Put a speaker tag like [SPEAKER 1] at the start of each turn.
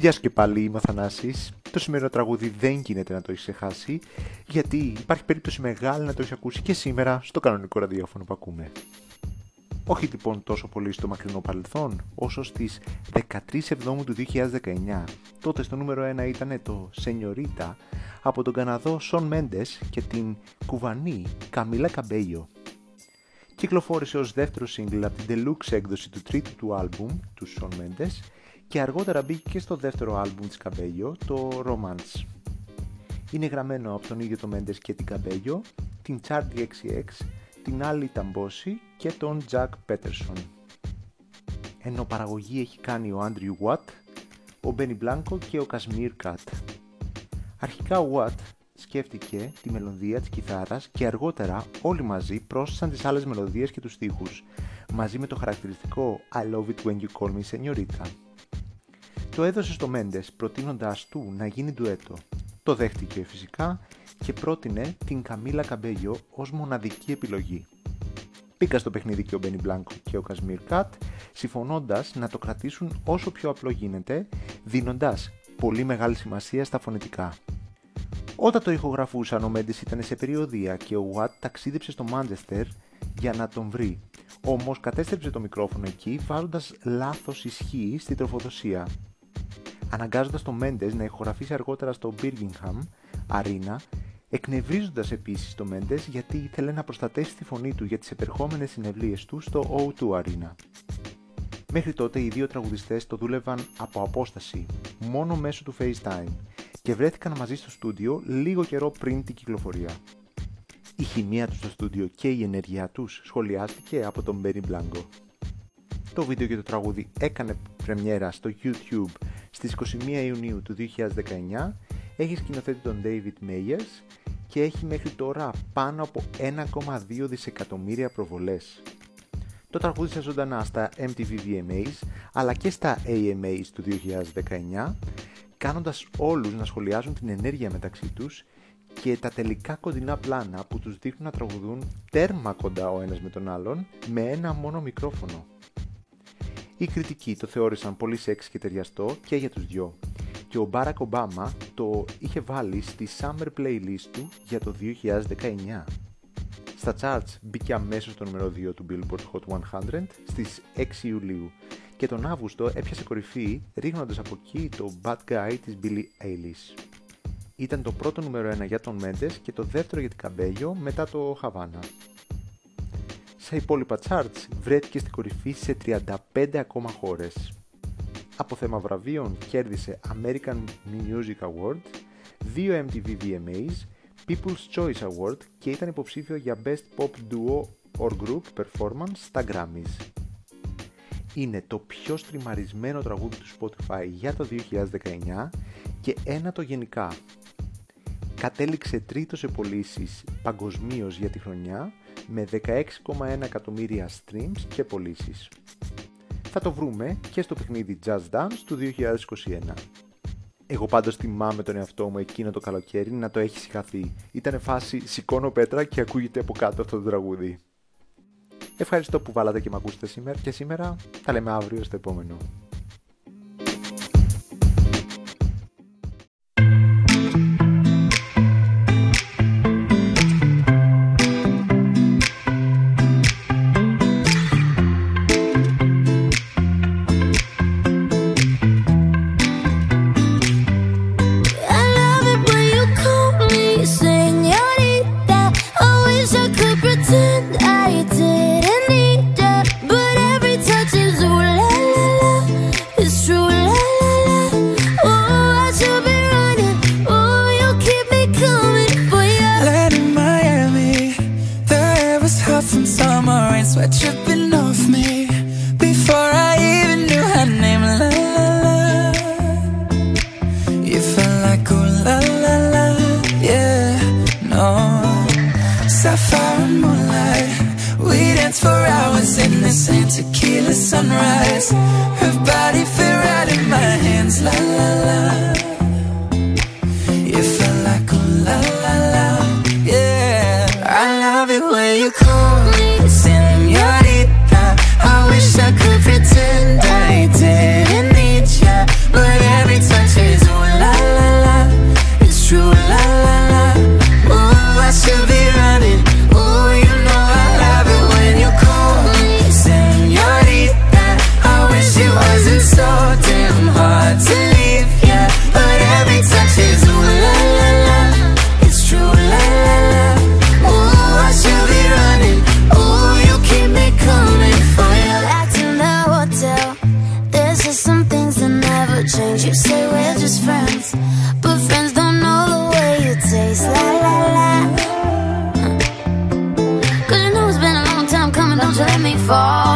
[SPEAKER 1] Γεια σου και πάλι, είμαι ο Θανάσης. Το σημερινό τραγούδι δεν γίνεται να το έχεις ξεχάσει, γιατί υπάρχει περίπτωση μεγάλη να το έχεις ακούσει και σήμερα στο κανονικό ραδιόφωνο που ακούμε. Όχι λοιπόν τόσο πολύ στο μακρινό παρελθόν, όσο στις 13 Εβδόμου του 2019. Τότε στο νούμερο 1 ήταν το Σενιωρίτα από τον Καναδό Σον Μέντες και την κουβανή Καμίλα Καμπέιο. Κυκλοφόρησε ως δεύτερο σύγκλι από την deluxe έκδοση του τρίτου του άλμπουμ του Σον Μέντες και αργότερα μπήκε και στο δεύτερο άλμπουμ της Καμπέιο, το Romance. Είναι γραμμένο από τον ίδιο το Μέντες και την Καμπέιο, την Charlie XCX, την Άλλη Ταμπόση και τον Jack Peterson. Ενώ παραγωγή έχει κάνει ο Andrew Watt, ο Benny Blanco και ο Kashmir Kat. Αρχικά ο Watt σκέφτηκε τη μελωδία της κιθάρας και αργότερα όλοι μαζί πρόσθεσαν τις άλλες μελωδίες και τους στίχους, μαζί με το χαρακτηριστικό I love it when you call me señorita. Το έδωσε στο Μέντες προτείνοντάς του να γίνει ντουέτο. Το δέχτηκε φυσικά και πρότεινε την Καμίλα Καμπέγιο ως μοναδική επιλογή. Πήκα στο παιχνίδι και ο Μπένι Μπλάνκο και ο Κασμίρ Κατ, συμφωνώντας να το κρατήσουν όσο πιο απλό γίνεται, δίνοντας πολύ μεγάλη σημασία στα φωνητικά. Όταν το ηχογραφούσαν, ο Μέντες ήταν σε περιοδία και ο Watt ταξίδεψε στο Μάντζεστερ για να τον βρει. Όμως κατέστρεψε το μικρόφωνο εκεί βάζοντας λάθος ισχύ στη τροφοδοσία. Αναγκάζοντας τον Μέντες να ηχογραφήσει αργότερα στο Birmingham Arena, εκνευρίζοντας επίσης τον Μέντες γιατί ήθελε να προστατεύσει τη φωνή του για τις επερχόμενες συνευλίες του στο O2 Arena. Μέχρι τότε οι δύο τραγουδιστές το δούλευαν από απόσταση, μόνο μέσω του FaceTime και βρέθηκαν μαζί στο στούντιο λίγο καιρό πριν την κυκλοφορία. Η χημεία τους στο στούντιο και η ενέργειά τους σχολιάστηκε από τον Μπέρι Μπλάνκο. Το βίντεο για το τραγούδι έκανε πρεμιέρα στο YouTube στις 21 Ιουνίου του 2019, έχει σκηνοθέτη τον David Meyers και έχει μέχρι τώρα πάνω από 1,2 δισεκατομμύρια προβολές. Το τραγούδισε ζωντανά στα MTV VMAs αλλά και στα AMAs του 2019 κάνοντας όλους να σχολιάζουν την ενέργεια μεταξύ τους και τα τελικά κοντινά πλάνα που τους δείχνουν να τραγουδούν τέρμα κοντά ο ένας με τον άλλον με ένα μόνο μικρόφωνο. Οι κριτικοί το θεώρησαν πολύ σεξ και ταιριαστό και για τους δυο και ο Μπάρακ Ομπάμα το είχε βάλει στη Summer Playlist του για το 2019. Στα charts μπήκε αμέσως στο νούμερο 2 του Billboard Hot 100 στις 6 Ιουλίου και τον Αύγουστο έπιασε κορυφή ρίχνοντας από εκεί το Bad Guy της Billie Eilish. Ήταν το πρώτο νούμερο 1 για τον Mendes και το δεύτερο για την Cabello μετά το Havana. Στα υπόλοιπα charts βρέθηκε στην κορυφή σε 35 ακόμα χώρες. Από θέμα βραβείων κέρδισε American Music Award, 2 MTV VMAs, People's Choice Award και ήταν υποψήφιο για Best Pop Duo or Group Performance στα Grammys. Είναι το πιο στριμαρισμένο τραγούδι του Spotify για το 2019 και ένα το γενικά. Κατέληξε τρίτος σε πωλήσεις παγκοσμίως για τη χρονιά με 16,1 εκατομμύρια streams και πωλήσεις. Θα το βρούμε και στο παιχνίδι Just Dance του 2021. Εγώ πάντως θυμάμαι τον εαυτό μου εκείνο το καλοκαίρι να το έχει συγχαθεί. Ήτανε φάση σηκώνω πέτρα και ακούγεται από κάτω αυτό το τραγούδι. Ευχαριστώ που βάλατε και με ακούσετε σήμερα και σήμερα. Τα λέμε αύριο στο επόμενο. from summer rain Sweat dripping off me Before I even knew her name La la la. You felt like oh la la la. Yeah, no. Sapphire and moonlight. We danced for hours in the same tequila sunrise. Her body don't
[SPEAKER 2] let me fall